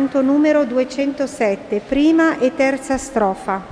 canto numero 207, prima e terza strofa.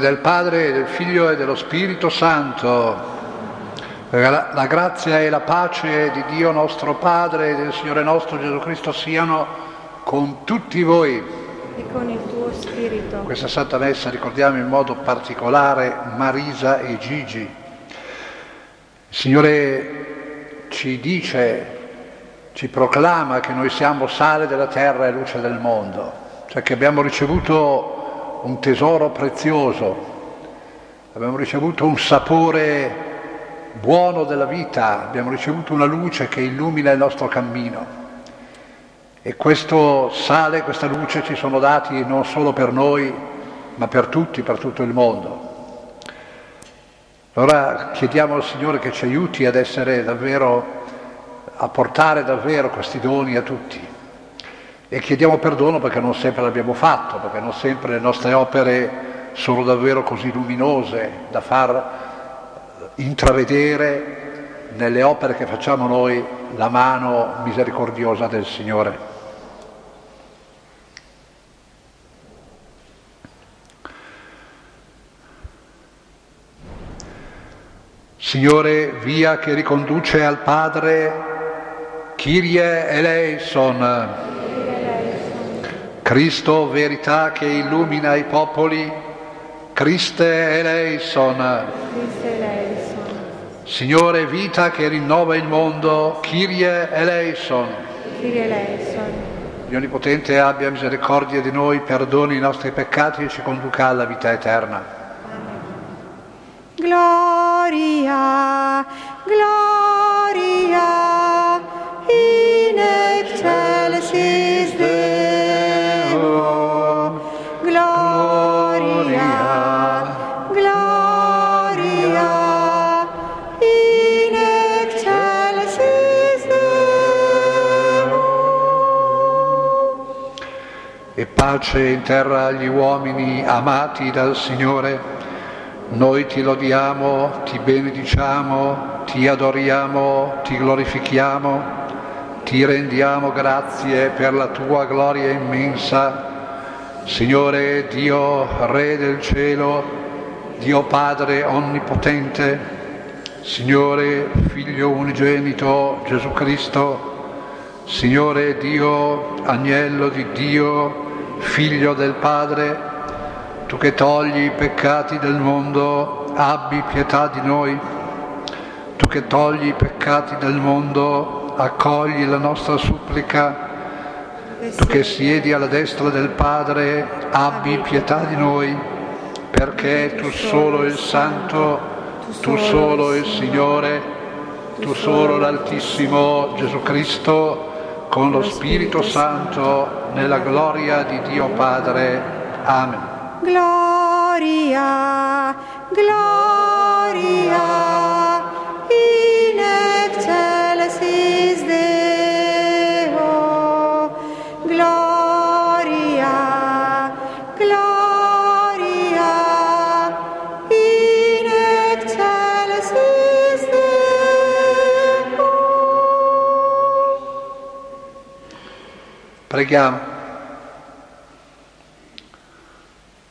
Del Padre, del Figlio e dello Spirito Santo. La grazia e la pace di Dio nostro Padre e del Signore nostro Gesù Cristo siano con tutti voi. E con il tuo Spirito. Questa Santa Messa ricordiamo in modo particolare Marisa e Gigi. Il Signore ci dice, ci proclama che noi siamo sale della terra e luce del mondo, cioè che abbiamo ricevuto un tesoro prezioso, abbiamo ricevuto un sapore buono della vita, abbiamo ricevuto una luce che illumina il nostro cammino. E questo sale, questa luce ci sono dati non solo per noi, ma per tutti, per tutto il mondo. Allora chiediamo al Signore che ci aiuti ad essere davvero, a portare davvero questi doni a tutti e chiediamo perdono perché non sempre l'abbiamo fatto, perché non sempre le nostre opere sono davvero così luminose da far intravedere nelle opere che facciamo noi la mano misericordiosa del Signore. Signore, via che riconduce al Padre, Kyrie eleison. Cristo, verità che illumina i popoli, Christe eleison. Signore, vita che rinnova il mondo, Kyrie eleison. Kyrie eleison. Dio Onnipotente abbia misericordia di noi, perdoni i nostri peccati e ci conduca alla vita eterna. Gloria, gloria, pace in terra agli uomini amati dal Signore. Noi ti lodiamo, ti benediciamo, ti adoriamo, ti glorifichiamo, ti rendiamo grazie per la tua gloria immensa Signore Dio, Re del cielo, Dio Padre Onnipotente, Signore Figlio Unigenito Gesù Cristo, Signore Dio, Agnello di Dio, Figlio del Padre, tu che togli i peccati del mondo, abbi pietà di noi. Tu che togli i peccati del mondo, accogli la nostra supplica tu che siedi alla destra del Padre, abbi pietà di noi, perché tu solo il Santo, tu solo il Signore, tu solo l'Altissimo Gesù Cristo, con lo Spirito Santo, nella gloria di Dio Padre. Amen. Gloria, gloria. Preghiamo.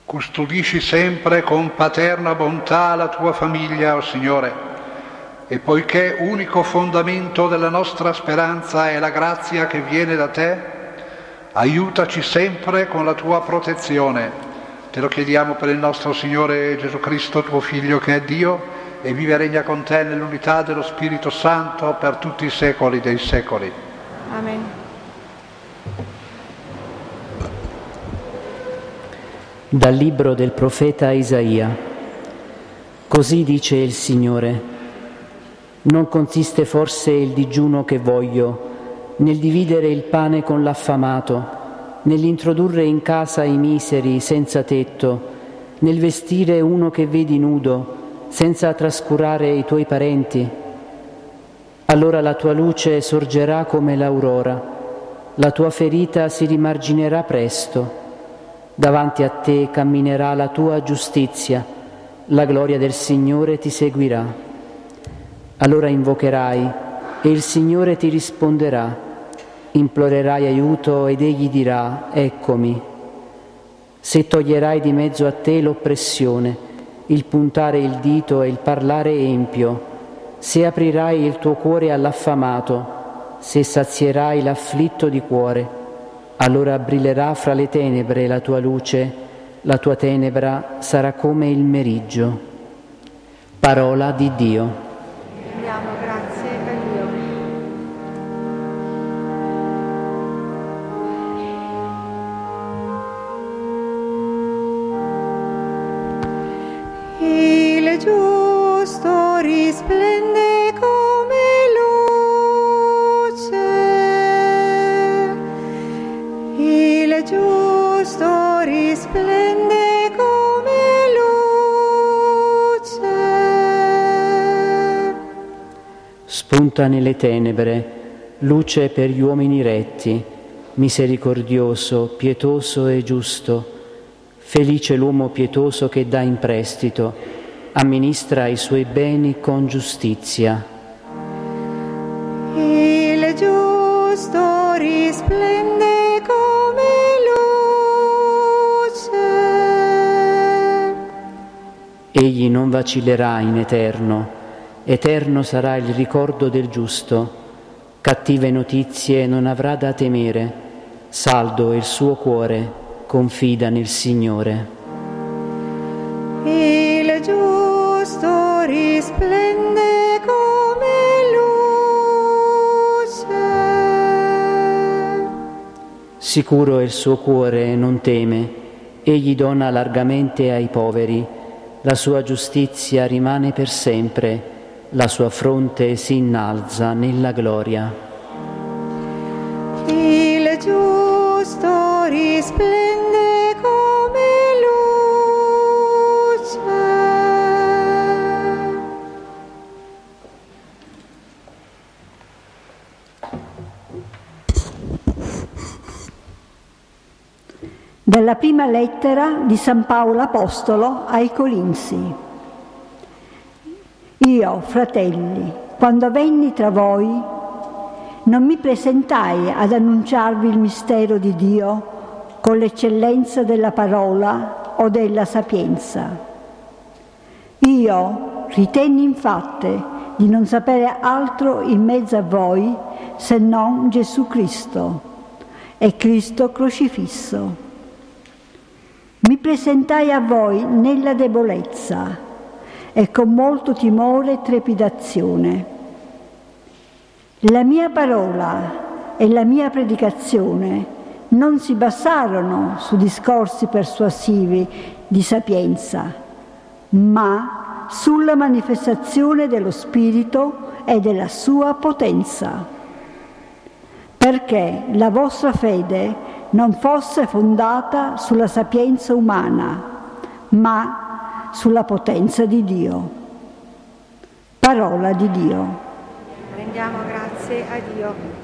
Custodisci sempre con paterna bontà la tua famiglia, o oh Signore, e poiché unico fondamento della nostra speranza è la grazia che viene da te, aiutaci sempre con la tua protezione. Te lo chiediamo per il nostro Signore Gesù Cristo, tuo Figlio che è Dio e vive e regna con te nell'unità dello Spirito Santo per tutti i secoli dei secoli. Amen. Dal libro del profeta Isaia. Così dice il Signore, non consiste forse il digiuno che voglio nel dividere il pane con l'affamato, nell'introdurre in casa i miseri senza tetto, nel vestire uno che vedi nudo, senza trascurare i tuoi parenti? Allora la tua luce sorgerà come l'aurora, la tua ferita si rimarginerà presto Davanti a te camminerà la tua giustizia, la gloria del Signore ti seguirà. Allora invocherai e il Signore ti risponderà, implorerai aiuto ed egli dirà, eccomi. Se toglierai di mezzo a te l'oppressione, il puntare il dito e il parlare empio, se aprirai il tuo cuore all'affamato, se sazierai l'afflitto di cuore, allora brillerà fra le tenebre la tua luce, la tua tenebra sarà come il meriggio. Parola di Dio. Diamo grazie a Dio. Spunta nelle tenebre, luce per gli uomini retti, misericordioso, pietoso e giusto. Felice l'uomo pietoso che dà in prestito, amministra i suoi beni con giustizia. Il giusto risplende come luce. Egli non vacillerà in eterno Eterno sarà il ricordo del giusto, cattive notizie non avrà da temere, saldo il suo cuore, confida nel Signore. Il giusto risplende come luce. Sicuro il suo cuore non teme, egli dona largamente ai poveri, la sua giustizia rimane per sempre la sua fronte si innalza nella gloria. Il giusto risplende come luce. Dalla prima lettera di San Paolo Apostolo ai Colinzi. Io, fratelli, quando venni tra voi, non mi presentai ad annunciarvi il mistero di Dio con l'eccellenza della parola o della sapienza. Io ritenni infatti di non sapere altro in mezzo a voi se non Gesù Cristo e Cristo crocifisso. Mi presentai a voi nella debolezza e con molto timore e trepidazione. La mia parola e la mia predicazione non si basarono su discorsi persuasivi di sapienza, ma sulla manifestazione dello Spirito e della sua potenza, perché la vostra fede non fosse fondata sulla sapienza umana, ma sulla potenza di Dio. Parola di Dio. Rendiamo grazie a Dio.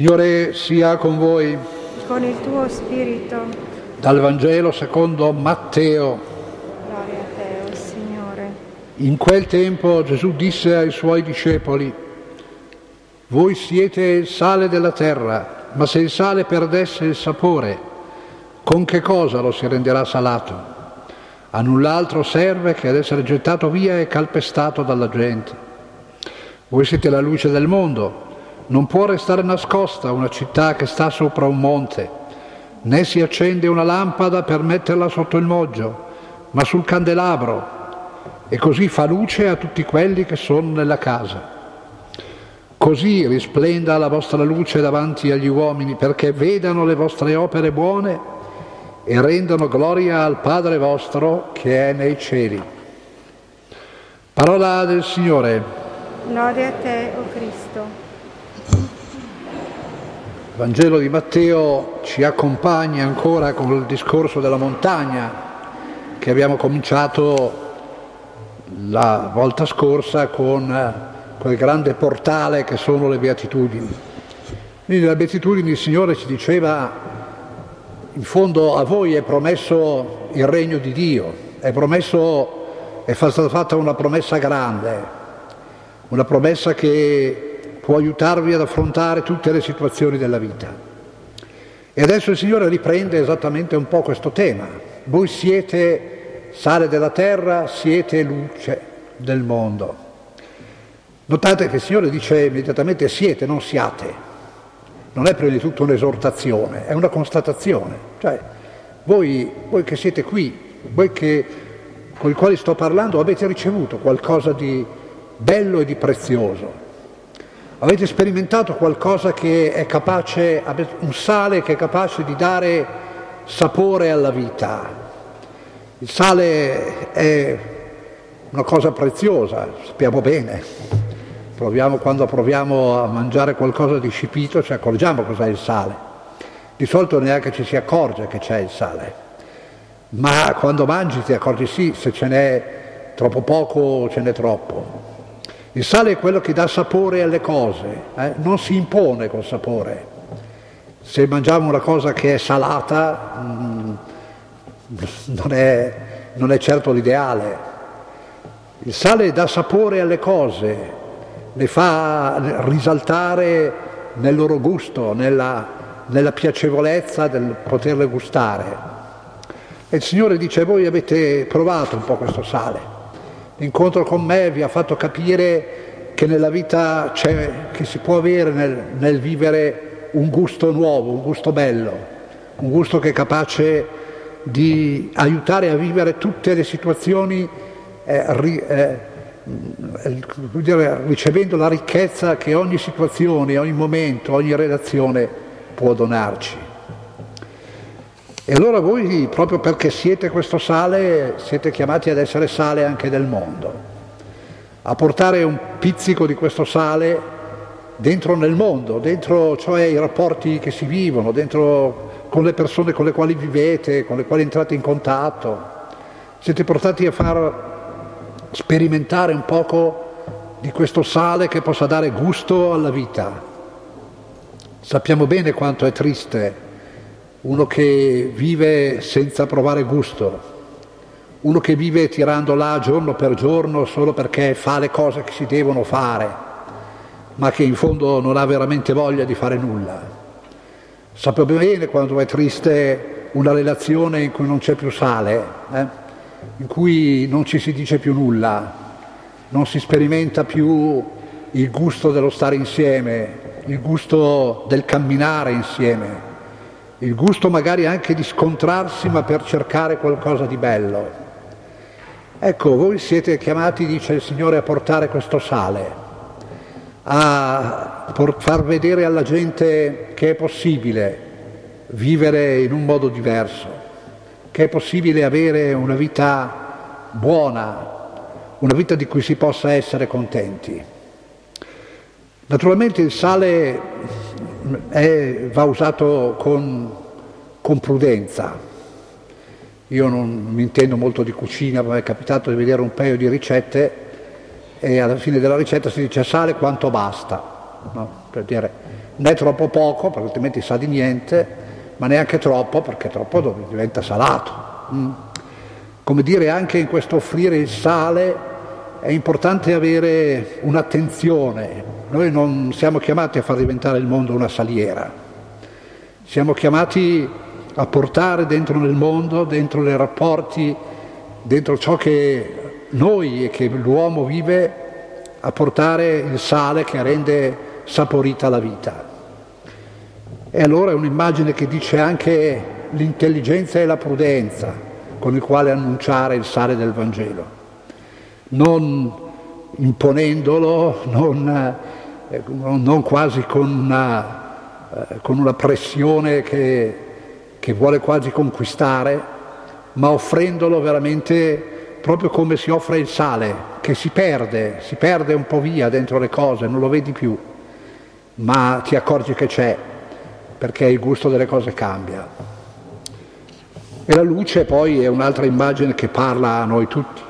Signore sia con voi. Con il tuo spirito. Dal Vangelo secondo Matteo. Gloria a te, oh Signore. In quel tempo Gesù disse ai suoi discepoli, voi siete il sale della terra, ma se il sale perdesse il sapore, con che cosa lo si renderà salato? A null'altro serve che ad essere gettato via e calpestato dalla gente. Voi siete la luce del mondo. Non può restare nascosta una città che sta sopra un monte, né si accende una lampada per metterla sotto il moggio, ma sul candelabro, e così fa luce a tutti quelli che sono nella casa. Così risplenda la vostra luce davanti agli uomini, perché vedano le vostre opere buone e rendano gloria al Padre vostro che è nei cieli. Parola del Signore. Lode a te, o oh Cristo. Vangelo di Matteo ci accompagna ancora con il discorso della montagna che abbiamo cominciato la volta scorsa con eh, quel grande portale che sono le beatitudini. Quindi nelle beatitudini il Signore ci diceva, in fondo a voi è promesso il regno di Dio, è promesso, è stata fatta una promessa grande, una promessa che può aiutarvi ad affrontare tutte le situazioni della vita. E adesso il Signore riprende esattamente un po' questo tema. Voi siete sale della terra, siete luce del mondo. Notate che il Signore dice immediatamente siete, non siate. Non è prima di tutto un'esortazione, è una constatazione. Cioè, voi, voi che siete qui, voi che, con i quali sto parlando, avete ricevuto qualcosa di bello e di prezioso Avete sperimentato qualcosa che è capace, un sale che è capace di dare sapore alla vita. Il sale è una cosa preziosa, sappiamo bene. Proviamo, quando proviamo a mangiare qualcosa di scipito ci accorgiamo cos'è il sale. Di solito neanche ci si accorge che c'è il sale. Ma quando mangi ti accorgi sì, se ce n'è troppo poco ce n'è troppo. Il sale è quello che dà sapore alle cose, eh? non si impone col sapore. Se mangiamo una cosa che è salata mm, non, è, non è certo l'ideale. Il sale dà sapore alle cose, le fa risaltare nel loro gusto, nella, nella piacevolezza del poterle gustare. E il Signore dice, voi avete provato un po' questo sale. L'incontro con me vi ha fatto capire che nella vita c'è, che si può avere nel, nel vivere un gusto nuovo, un gusto bello, un gusto che è capace di aiutare a vivere tutte le situazioni eh, ri, eh, ricevendo la ricchezza che ogni situazione, ogni momento, ogni relazione può donarci. E allora voi, proprio perché siete questo sale, siete chiamati ad essere sale anche del mondo, a portare un pizzico di questo sale dentro nel mondo, dentro cioè i rapporti che si vivono, dentro con le persone con le quali vivete, con le quali entrate in contatto. Siete portati a far sperimentare un poco di questo sale che possa dare gusto alla vita. Sappiamo bene quanto è triste uno che vive senza provare gusto, uno che vive tirando là giorno per giorno solo perché fa le cose che si devono fare, ma che in fondo non ha veramente voglia di fare nulla. Sappiamo bene quando è triste una relazione in cui non c'è più sale, eh? in cui non ci si dice più nulla, non si sperimenta più il gusto dello stare insieme, il gusto del camminare insieme il gusto magari anche di scontrarsi ma per cercare qualcosa di bello. Ecco, voi siete chiamati, dice il Signore, a portare questo sale, a far vedere alla gente che è possibile vivere in un modo diverso, che è possibile avere una vita buona, una vita di cui si possa essere contenti. Naturalmente il sale è, va usato con, con, prudenza. Io non mi intendo molto di cucina, ma mi è capitato di vedere un paio di ricette e alla fine della ricetta si dice sale quanto basta, no? per dire è troppo poco perché altrimenti sa di niente, ma neanche troppo perché troppo diventa salato. Mm. Come dire anche in questo offrire il sale è importante avere un'attenzione. Noi non siamo chiamati a far diventare il mondo una saliera, siamo chiamati a portare dentro nel mondo, dentro i rapporti, dentro ciò che noi e che l'uomo vive, a portare il sale che rende saporita la vita. E allora è un'immagine che dice anche l'intelligenza e la prudenza con il quale annunciare il sale del Vangelo non imponendolo, non, eh, non quasi con una, eh, con una pressione che, che vuole quasi conquistare, ma offrendolo veramente proprio come si offre il sale, che si perde, si perde un po' via dentro le cose, non lo vedi più, ma ti accorgi che c'è, perché il gusto delle cose cambia. E la luce poi è un'altra immagine che parla a noi tutti.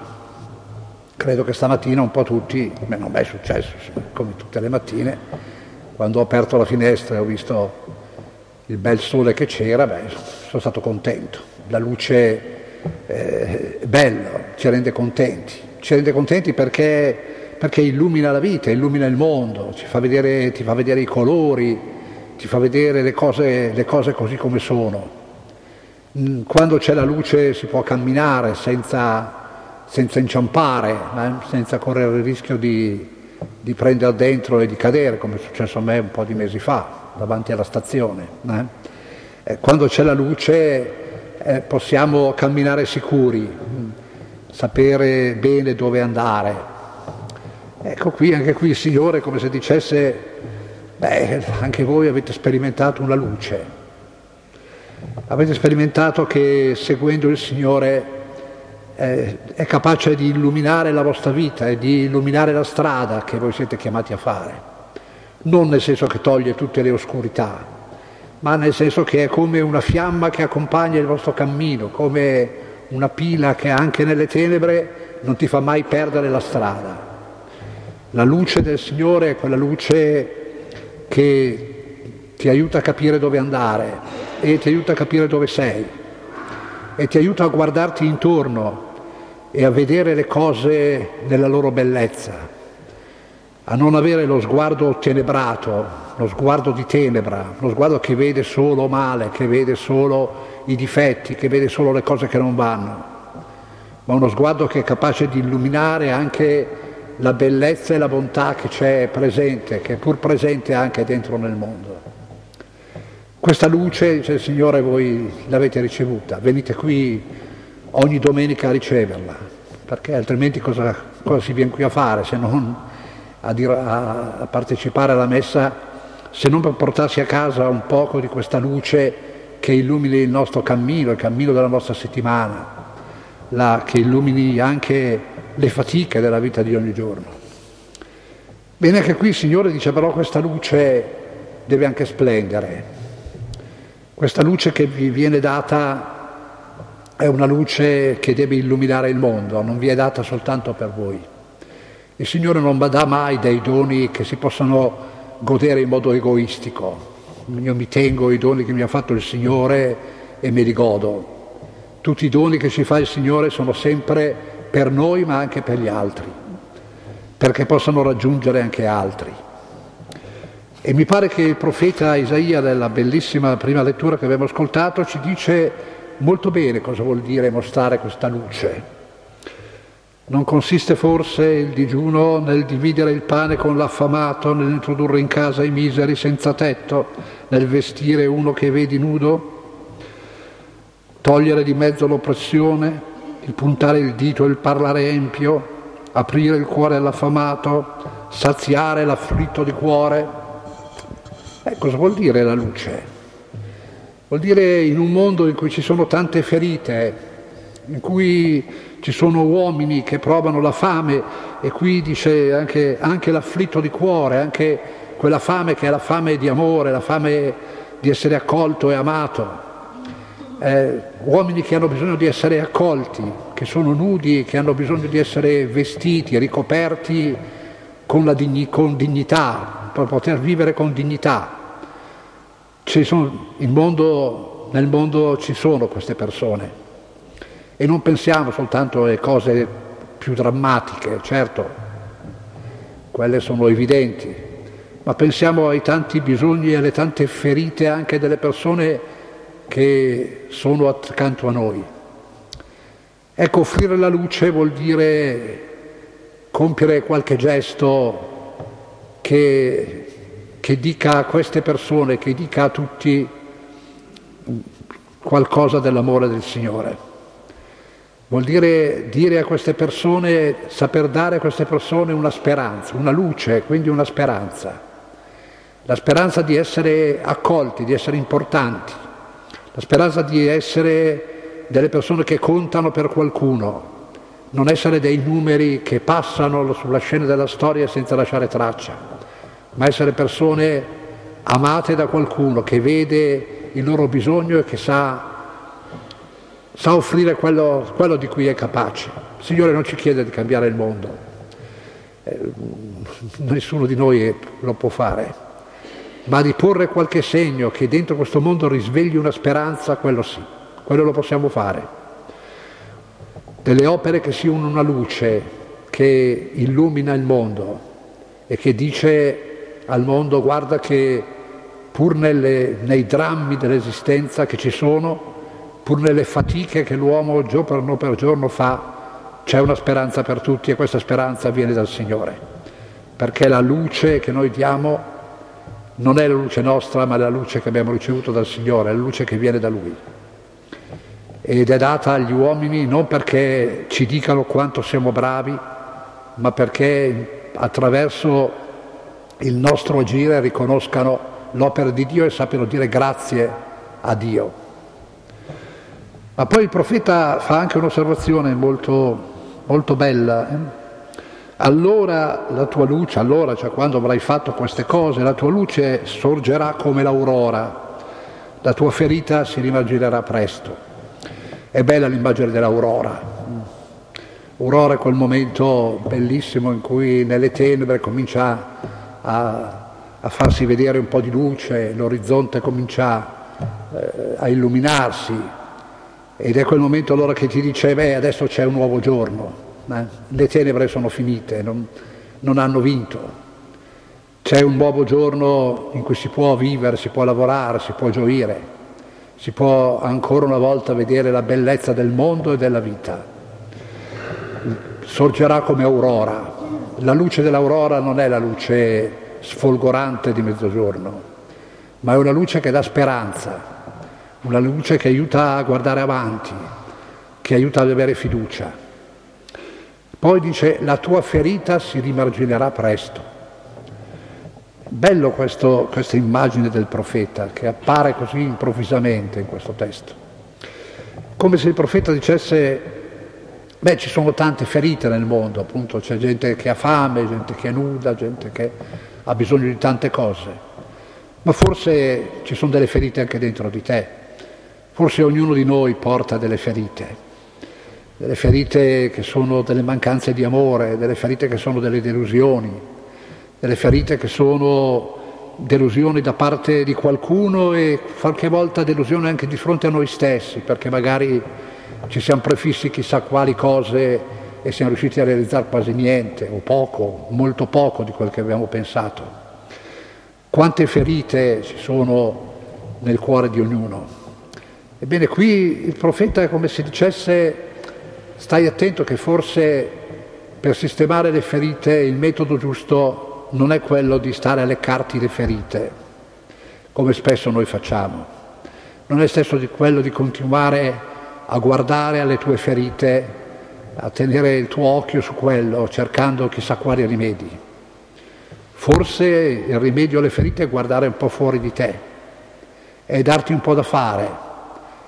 Credo che stamattina un po' tutti, beh, non è successo come tutte le mattine, quando ho aperto la finestra e ho visto il bel sole che c'era, beh, sono stato contento. La luce eh, è bella, ci rende contenti. Ci rende contenti perché, perché illumina la vita, illumina il mondo, fa vedere, ti fa vedere i colori, ti fa vedere le cose, le cose così come sono. Mm, quando c'è la luce si può camminare senza senza inciampare, eh? senza correre il rischio di, di, prendere dentro e di cadere, come è successo a me un po' di mesi fa, davanti alla stazione. Eh? Eh, quando c'è la luce eh, possiamo camminare sicuri, mh, sapere bene dove andare. Ecco qui, anche qui il Signore come se dicesse, beh, anche voi avete sperimentato una luce, avete sperimentato che seguendo il Signore è capace di illuminare la vostra vita e di illuminare la strada che voi siete chiamati a fare. Non nel senso che toglie tutte le oscurità, ma nel senso che è come una fiamma che accompagna il vostro cammino, come una pila che anche nelle tenebre non ti fa mai perdere la strada. La luce del Signore è quella luce che ti aiuta a capire dove andare e ti aiuta a capire dove sei e ti aiuta a guardarti intorno e a vedere le cose nella loro bellezza, a non avere lo sguardo tenebrato, lo sguardo di tenebra, lo sguardo che vede solo male, che vede solo i difetti, che vede solo le cose che non vanno, ma uno sguardo che è capace di illuminare anche la bellezza e la bontà che c'è presente, che è pur presente anche dentro nel mondo. Questa luce, dice il Signore, voi l'avete ricevuta, venite qui ogni domenica a riceverla, perché altrimenti cosa, cosa si viene qui a fare se non a, dire, a, a partecipare alla messa, se non per portarsi a casa un poco di questa luce che illumini il nostro cammino, il cammino della nostra settimana, la, che illumini anche le fatiche della vita di ogni giorno. Bene, anche qui il Signore dice però questa luce deve anche splendere, questa luce che vi viene data è una luce che deve illuminare il mondo, non vi è data soltanto per voi. Il Signore non dà mai dei doni che si possano godere in modo egoistico. Io mi tengo i doni che mi ha fatto il Signore e me li godo. Tutti i doni che ci fa il Signore sono sempre per noi ma anche per gli altri, perché possano raggiungere anche altri. E mi pare che il profeta Isaia, nella bellissima prima lettura che abbiamo ascoltato, ci dice molto bene cosa vuol dire mostrare questa luce. Non consiste forse il digiuno nel dividere il pane con l'affamato, nell'introdurre in casa i miseri senza tetto, nel vestire uno che vedi nudo? Togliere di mezzo l'oppressione, il puntare il dito e il parlare empio, aprire il cuore all'affamato, saziare l'afflitto di cuore? Eh, cosa vuol dire la luce? Vuol dire in un mondo in cui ci sono tante ferite, in cui ci sono uomini che provano la fame e qui dice anche, anche l'afflitto di cuore, anche quella fame che è la fame di amore, la fame di essere accolto e amato. Eh, uomini che hanno bisogno di essere accolti, che sono nudi, che hanno bisogno di essere vestiti, ricoperti con, digni, con dignità, per poter vivere con dignità. Sono, mondo, nel mondo ci sono queste persone e non pensiamo soltanto alle cose più drammatiche, certo, quelle sono evidenti, ma pensiamo ai tanti bisogni e alle tante ferite anche delle persone che sono accanto a noi. Ecco, offrire la luce vuol dire compiere qualche gesto che, che dica a queste persone, che dica a tutti qualcosa dell'amore del Signore. Vuol dire dire a queste persone, saper dare a queste persone una speranza, una luce, quindi una speranza. La speranza di essere accolti, di essere importanti, la speranza di essere delle persone che contano per qualcuno, non essere dei numeri che passano sulla scena della storia senza lasciare traccia, ma essere persone amate da qualcuno che vede il loro bisogno e che sa, sa offrire quello, quello, di cui è capace. Il Signore non ci chiede di cambiare il mondo, eh, nessuno di noi lo può fare, ma di porre qualche segno che dentro questo mondo risvegli una speranza, quello sì, quello lo possiamo fare. Delle opere che siano una luce che illumina il mondo e che dice al mondo guarda che pur nelle, nei drammi dell'esistenza che ci sono, pur nelle fatiche che l'uomo giorno per giorno fa, c'è una speranza per tutti e questa speranza viene dal Signore, perché la luce che noi diamo non è la luce nostra, ma la luce che abbiamo ricevuto dal Signore, è la luce che viene da Lui. Ed è data agli uomini non perché ci dicano quanto siamo bravi, ma perché attraverso il nostro agire riconoscano l'opera di Dio e sappiano dire grazie a Dio. Ma poi il profeta fa anche un'osservazione molto, molto bella. Eh? Allora la tua luce, allora, cioè quando avrai fatto queste cose, la tua luce sorgerà come l'aurora, la tua ferita si rimarginerà presto. È bella l'immagine dell'aurora. Aurora è quel momento bellissimo in cui nelle tenebre comincia a, a farsi vedere un po' di luce, l'orizzonte comincia eh, a illuminarsi ed è quel momento allora che ti dice, beh, adesso c'è un nuovo giorno, eh? le tenebre sono finite, non, non hanno vinto. C'è un nuovo giorno in cui si può vivere, si può lavorare, si può gioire, si può ancora una volta vedere la bellezza del mondo e della vita. Sorgerà come aurora. La luce dell'aurora non è la luce sfolgorante di mezzogiorno, ma è una luce che dà speranza, una luce che aiuta a guardare avanti, che aiuta ad avere fiducia. Poi dice la tua ferita si rimarginerà presto. Bello questo, questa immagine del profeta che appare così improvvisamente in questo testo. Come se il profeta dicesse, beh ci sono tante ferite nel mondo, appunto c'è gente che ha fame, gente che è nuda, gente che ha bisogno di tante cose, ma forse ci sono delle ferite anche dentro di te, forse ognuno di noi porta delle ferite, delle ferite che sono delle mancanze di amore, delle ferite che sono delle delusioni, delle ferite che sono delusioni da parte di qualcuno e qualche volta delusioni anche di fronte a noi stessi, perché magari ci siamo prefissi chissà quali cose e siamo riusciti a realizzare quasi niente o poco, molto poco di quel che abbiamo pensato. Quante ferite ci sono nel cuore di ognuno. Ebbene, qui il profeta è come se dicesse Stai attento che forse per sistemare le ferite il metodo giusto non è quello di stare a leccarti le ferite, come spesso noi facciamo. Non è stesso di quello di continuare a guardare alle tue ferite, a tenere il tuo occhio su quello, cercando chissà quali rimedi. Forse il rimedio alle ferite è guardare un po' fuori di te e darti un po' da fare,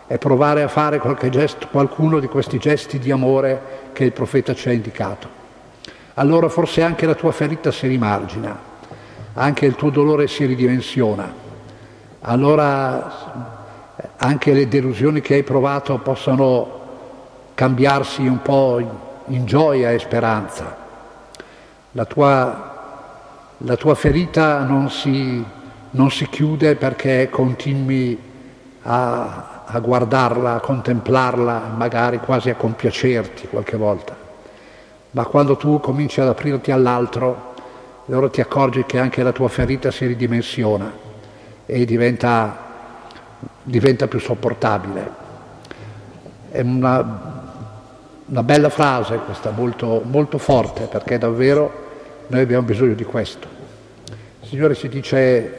è provare a fare gesto, qualcuno di questi gesti di amore che il profeta ci ha indicato. Allora forse anche la tua ferita si rimargina, anche il tuo dolore si ridimensiona, allora anche le delusioni che hai provato possano cambiarsi un po' in gioia e speranza. La tua, la tua ferita non si, non si chiude perché continui a, a guardarla, a contemplarla, magari quasi a compiacerti qualche volta. Ma quando tu cominci ad aprirti all'altro, allora ti accorgi che anche la tua ferita si ridimensiona e diventa, diventa più sopportabile. È una, una bella frase questa, molto, molto forte, perché davvero noi abbiamo bisogno di questo. Il Signore ci dice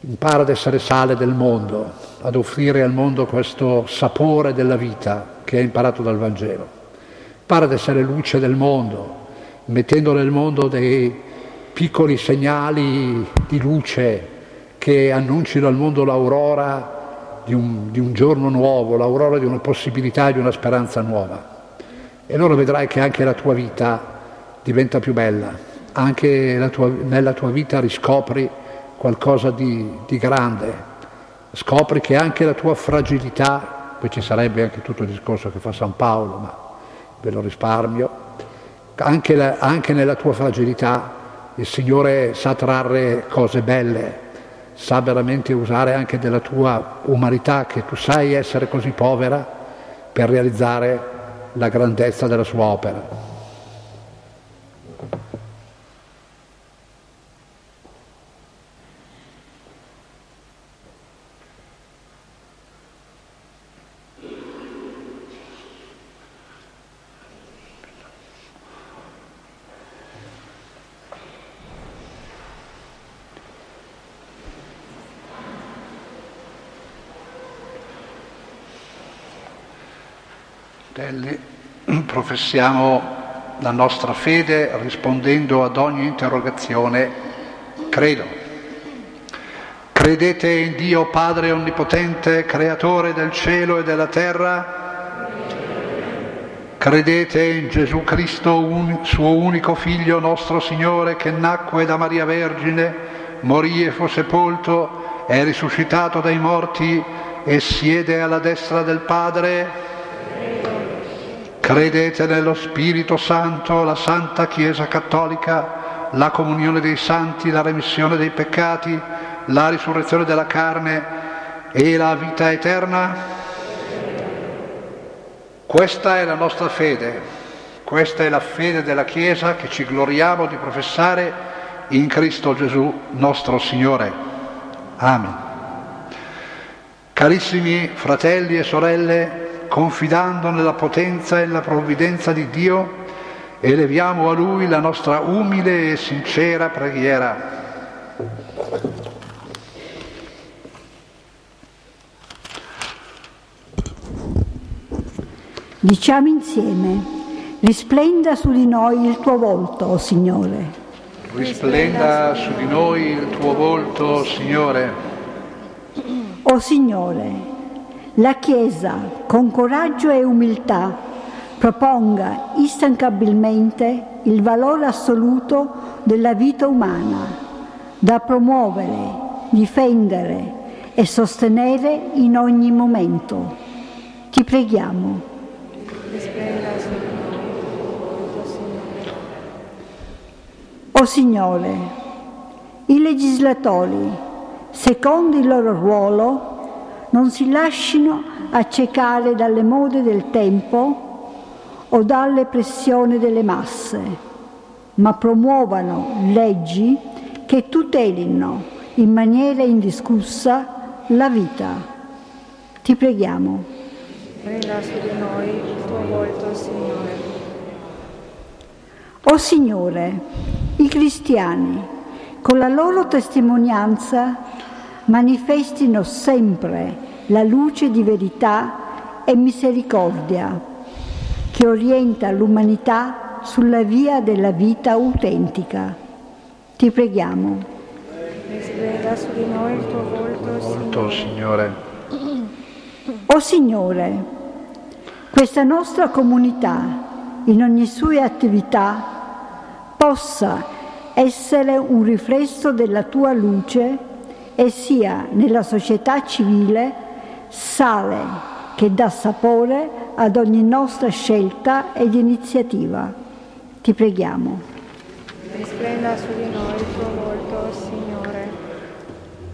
impara ad essere sale del mondo, ad offrire al mondo questo sapore della vita che hai imparato dal Vangelo. Impara ad essere luce del mondo, mettendo nel mondo dei piccoli segnali di luce che annuncino al mondo l'aurora di un, di un giorno nuovo, l'aurora di una possibilità, di una speranza nuova. E allora vedrai che anche la tua vita diventa più bella, anche tua, nella tua vita riscopri qualcosa di, di grande, scopri che anche la tua fragilità, poi ci sarebbe anche tutto il discorso che fa San Paolo, ma ve lo risparmio, anche, la, anche nella tua fragilità il Signore sa trarre cose belle, sa veramente usare anche della tua umanità, che tu sai essere così povera, per realizzare la grandezza della sua opera. Fratelli, professiamo la nostra fede rispondendo ad ogni interrogazione, credo. Credete in Dio Padre Onnipotente, Creatore del cielo e della terra? Credete in Gesù Cristo, un, suo unico Figlio, nostro Signore, che nacque da Maria Vergine, morì e fu sepolto, è risuscitato dai morti e siede alla destra del Padre? Credete nello Spirito Santo, la Santa Chiesa Cattolica, la comunione dei santi, la remissione dei peccati, la risurrezione della carne e la vita eterna? Questa è la nostra fede, questa è la fede della Chiesa che ci gloriamo di professare in Cristo Gesù nostro Signore. Amen. Carissimi fratelli e sorelle, confidando nella potenza e nella provvidenza di Dio, eleviamo a Lui la nostra umile e sincera preghiera. Diciamo insieme, risplenda su di noi il tuo volto, oh Signore. Risplenda su di noi il tuo volto, Signore. O oh Signore, la Chiesa, con coraggio e umiltà, proponga instancabilmente il valore assoluto della vita umana, da promuovere, difendere e sostenere in ogni momento. Ti preghiamo. O Signore, i legislatori, secondo il loro ruolo, non si lasciano accecare dalle mode del tempo o dalle pressioni delle masse, ma promuovano leggi che tutelino in maniera indiscussa la vita. Ti preghiamo. Prenda su di noi il tuo volto, Signore. O Signore, i cristiani, con la loro testimonianza, manifestino sempre la luce di verità e misericordia che orienta l'umanità sulla via della vita autentica. Ti preghiamo. Risveglia su di noi il tuo volto, volto Signore. O Signore, questa nostra comunità, in ogni sua attività, possa essere un riflesso della tua luce e sia nella società civile sale che dà sapore ad ogni nostra scelta ed iniziativa. Ti preghiamo. Risplenda su di noi il tuo volto, Signore.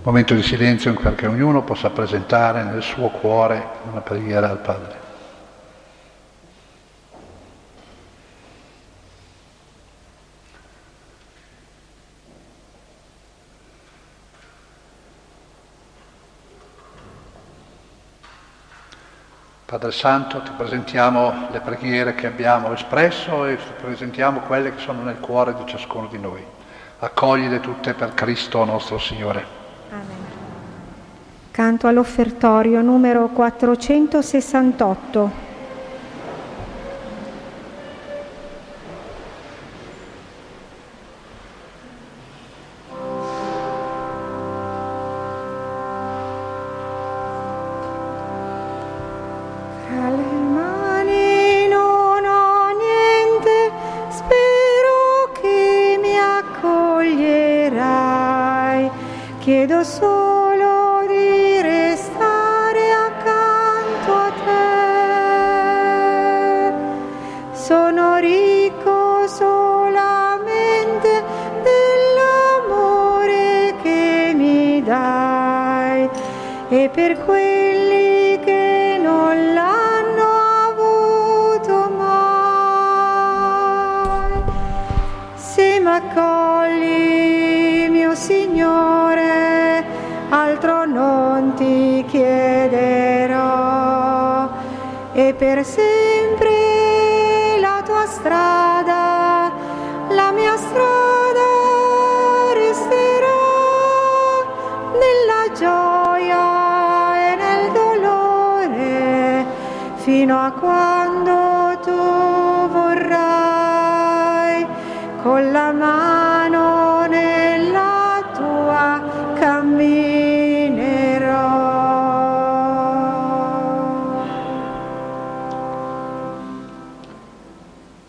Momento di silenzio perché ognuno possa presentare nel suo cuore una preghiera al Padre. Padre Santo, ti presentiamo le preghiere che abbiamo espresso e ti presentiamo quelle che sono nel cuore di ciascuno di noi. Accoglile tutte per Cristo nostro Signore. Amen. Canto all'offertorio numero 468.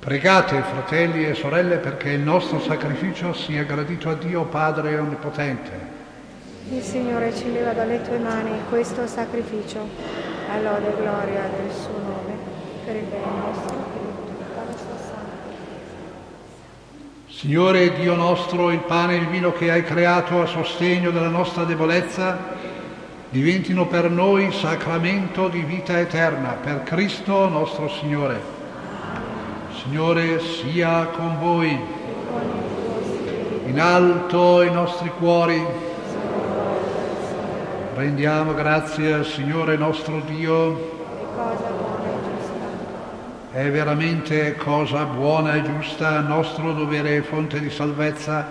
Pregate, fratelli e sorelle, perché il nostro sacrificio sia gradito a Dio Padre Onnipotente. Il Signore ci leva dalle tue mani questo sacrificio, a lode e gloria del suo nome, per il nostro e di tutta la sua santa. Signore Dio nostro, il pane e il vino che hai creato a sostegno della nostra debolezza, diventino per noi sacramento di vita eterna, per Cristo nostro Signore. Signore sia con voi, in alto i nostri cuori. Rendiamo grazie al Signore nostro Dio. È veramente cosa buona e giusta, nostro dovere e fonte di salvezza,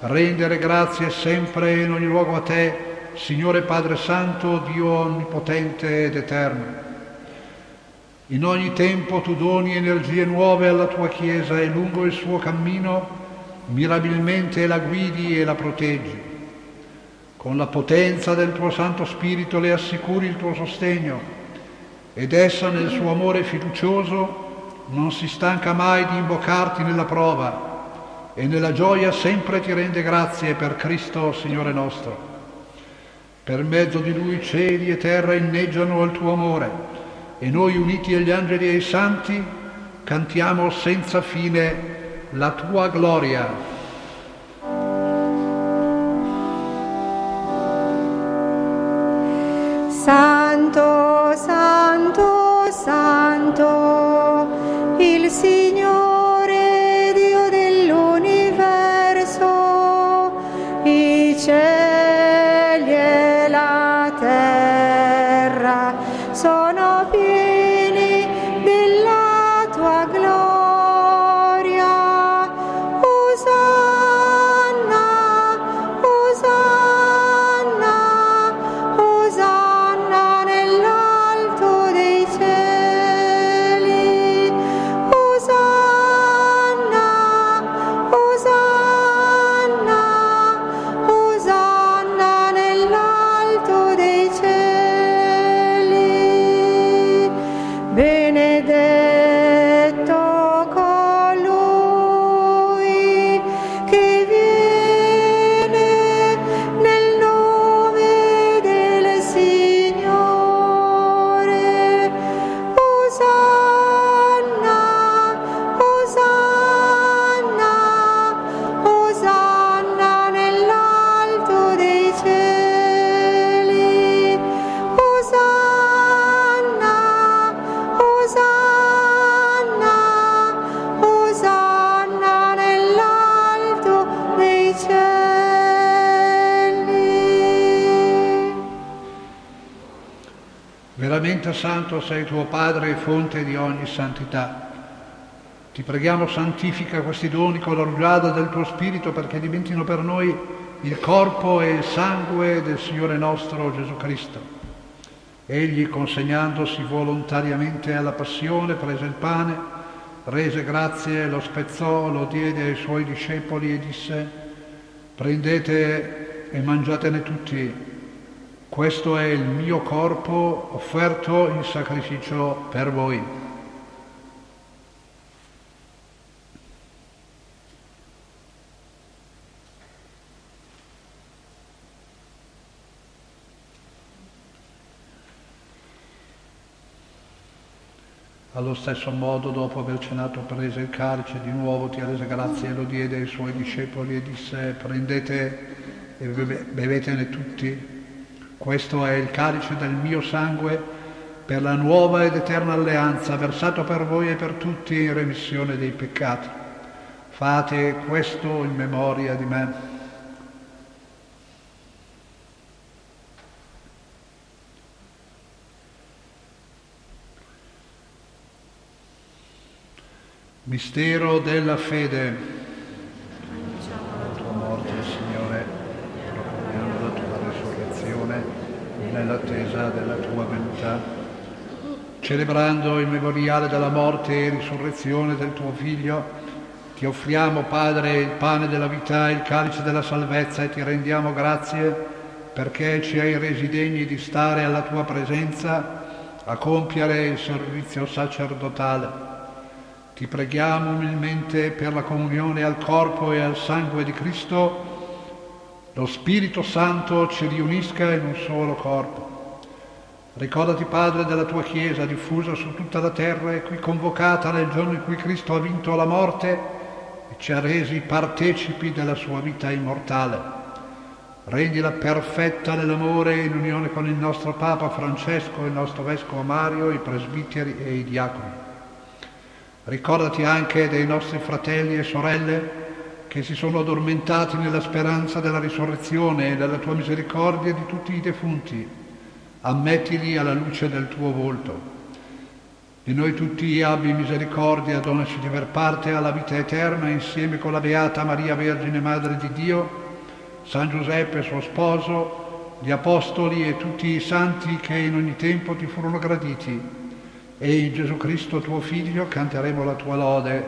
rendere grazie sempre e in ogni luogo a Te, Signore Padre Santo, Dio Onnipotente ed Eterno. In ogni tempo tu doni energie nuove alla tua Chiesa e lungo il suo cammino mirabilmente la guidi e la proteggi. Con la potenza del tuo Santo Spirito le assicuri il tuo sostegno ed essa nel suo amore fiducioso non si stanca mai di invocarti nella prova e nella gioia sempre ti rende grazie per Cristo Signore nostro. Per mezzo di Lui cieli e terra inneggiano al tuo amore e noi uniti agli angeli e ai santi cantiamo senza fine la tua gloria. Santo, santo, santo, il Signore santo sei tuo Padre e fonte di ogni santità. Ti preghiamo santifica questi doni con la rugiada del tuo Spirito perché diventino per noi il corpo e il sangue del Signore nostro Gesù Cristo. Egli, consegnandosi volontariamente alla passione, prese il pane, rese grazie, lo spezzò, lo diede ai suoi discepoli e disse, prendete e mangiatene tutti, questo è il mio corpo offerto in sacrificio per voi. Allo stesso modo, dopo aver cenato, prese il calice, di nuovo ti rese grazie e lo diede ai suoi discepoli e disse, prendete e beve- bevetene tutti. Questo è il calice del mio sangue per la nuova ed eterna alleanza, versato per voi e per tutti in remissione dei peccati. Fate questo in memoria di me. Mistero della fede. La tua morte, Signore, proclamiamo la tua risurrezione nell'attesa della tua venuta. Celebrando il memoriale della morte e risurrezione del tuo Figlio, ti offriamo, Padre, il pane della vita e il calice della salvezza e ti rendiamo grazie perché ci hai resi degni di stare alla tua presenza a compiere il servizio sacerdotale. Ti preghiamo umilmente per la comunione al corpo e al sangue di Cristo, lo Spirito Santo ci riunisca in un solo corpo. Ricordati, Padre, della tua Chiesa diffusa su tutta la terra e qui convocata nel giorno in cui Cristo ha vinto la morte e ci ha resi partecipi della sua vita immortale. rendila perfetta nell'amore in unione con il nostro Papa Francesco, il nostro Vescovo Mario, i presbiteri e i diaconi. Ricordati anche dei nostri fratelli e sorelle che si sono addormentati nella speranza della risurrezione e della tua misericordia di tutti i defunti. Ammettili alla luce del tuo volto. Di noi tutti abbi misericordia, donaci di aver parte alla vita eterna insieme con la Beata Maria Vergine Madre di Dio, San Giuseppe suo sposo, gli Apostoli e tutti i santi che in ogni tempo ti furono graditi. E in Gesù Cristo tuo Figlio canteremo la tua lode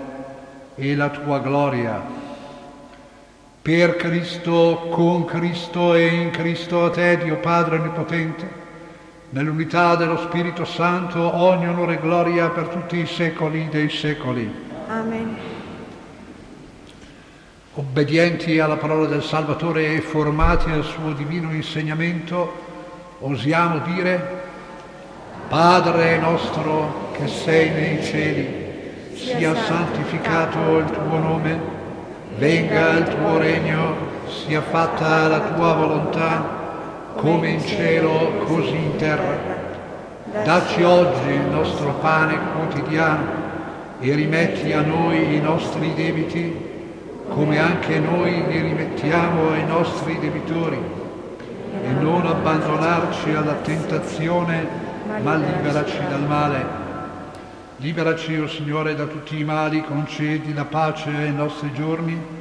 e la tua gloria. Per Cristo, con Cristo e in Cristo a te, Dio Padre Onnipotente, nell'unità dello Spirito Santo, ogni onore e gloria per tutti i secoli dei secoli. Amen. Obbedienti alla parola del Salvatore e formati al suo divino insegnamento, osiamo dire, Padre nostro che sei nei cieli, sia santificato il tuo nome, venga il tuo regno, sia fatta la tua volontà come in cielo, così in terra. Dacci oggi il nostro pane quotidiano e rimetti a noi i nostri debiti, come anche noi li rimettiamo ai nostri debitori. E non abbandonarci alla tentazione, ma liberaci dal male. Liberaci, o oh Signore, da tutti i mali, concedi la pace ai nostri giorni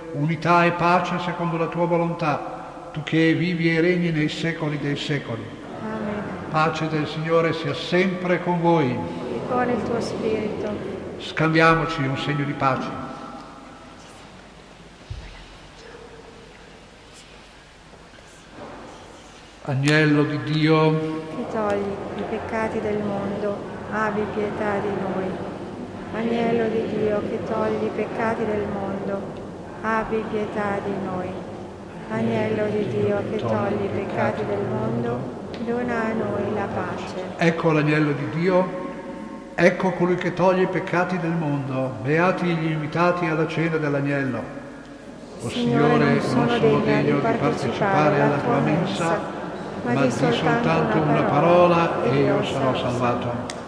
unità e pace secondo la tua volontà, tu che vivi e regni nei secoli dei secoli. Amen. Pace del Signore sia sempre con voi. E con il tuo spirito. Scambiamoci un segno di pace. Agnello di Dio, che togli i peccati del mondo, abbi pietà di noi. Agnello di Dio, che togli i peccati del mondo, abbi pietà di noi. Agnello di Dio che togli i peccati del mondo, dona a noi la pace. Ecco l'agnello di Dio, ecco colui che toglie i peccati del mondo. Beati gli invitati alla cena dell'agnello. O Signore, non sono degno di partecipare alla tua mensa, ma di soltanto una parola e io sarò salvato.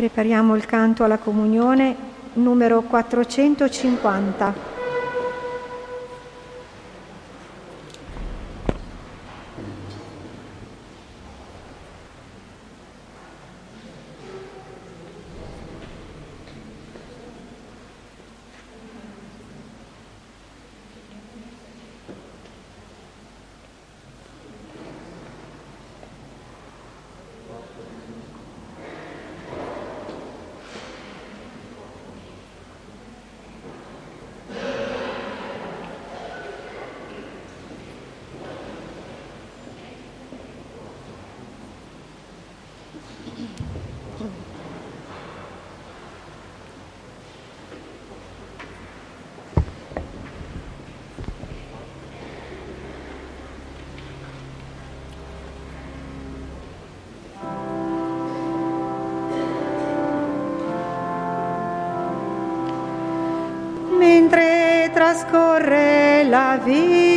Prepariamo il canto alla comunione numero 450. Trascorre la vita,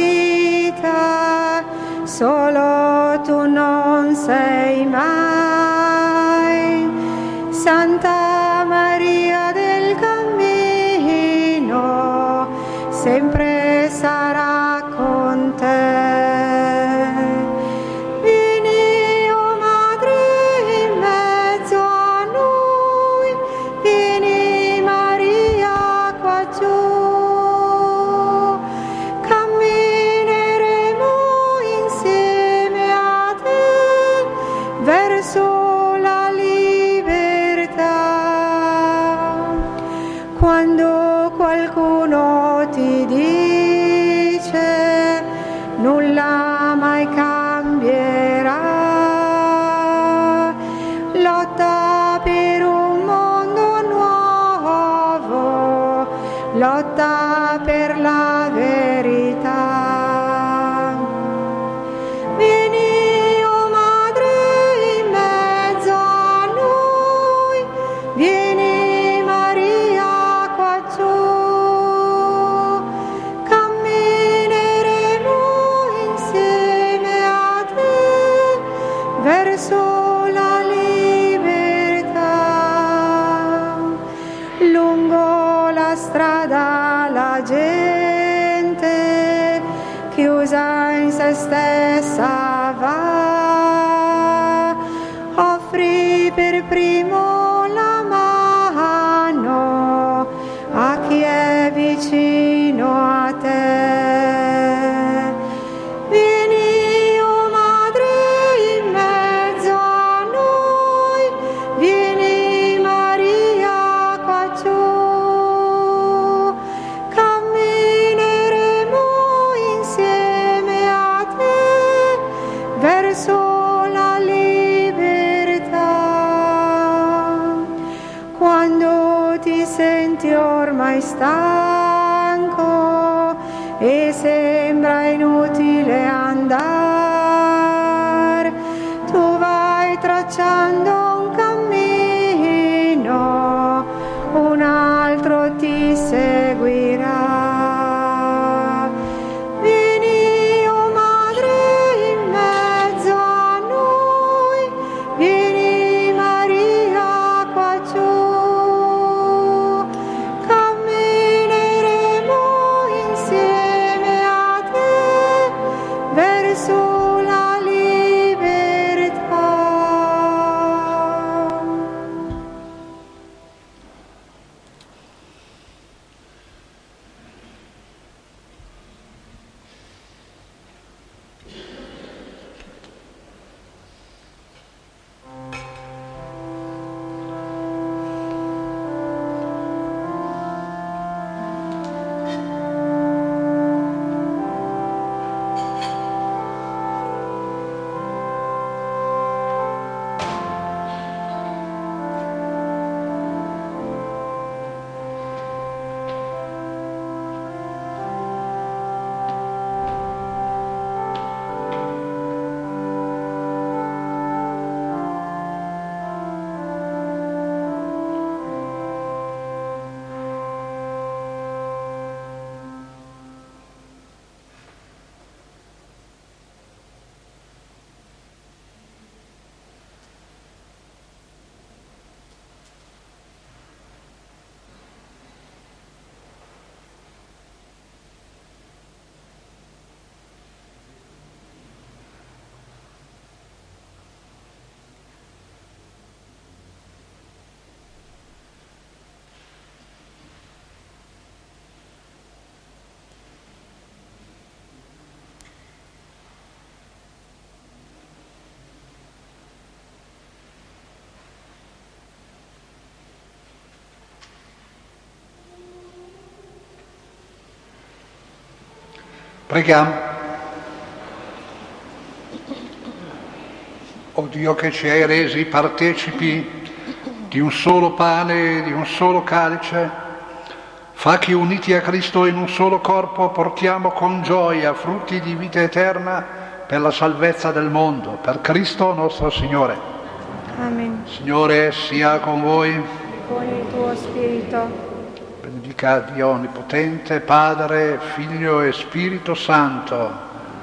Preghiamo. O Dio che ci hai resi partecipi di un solo pane e di un solo calice, fa che uniti a Cristo in un solo corpo portiamo con gioia frutti di vita eterna per la salvezza del mondo, per Cristo nostro Signore. Amen. Signore sia con voi, Con il tuo spirito. Benedica Dio Onnipotente, Padre, Figlio e Spirito Santo.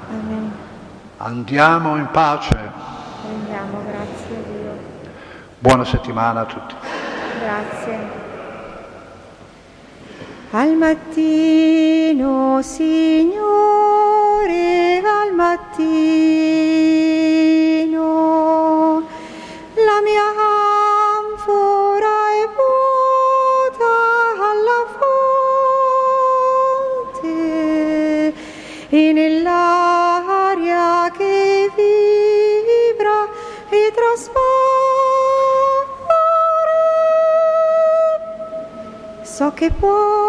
Amen. Andiamo in pace. Rendiamo grazie a Dio. Buona settimana a tutti. Grazie. Al mattino, Signore, al mattino, 어떻게 보면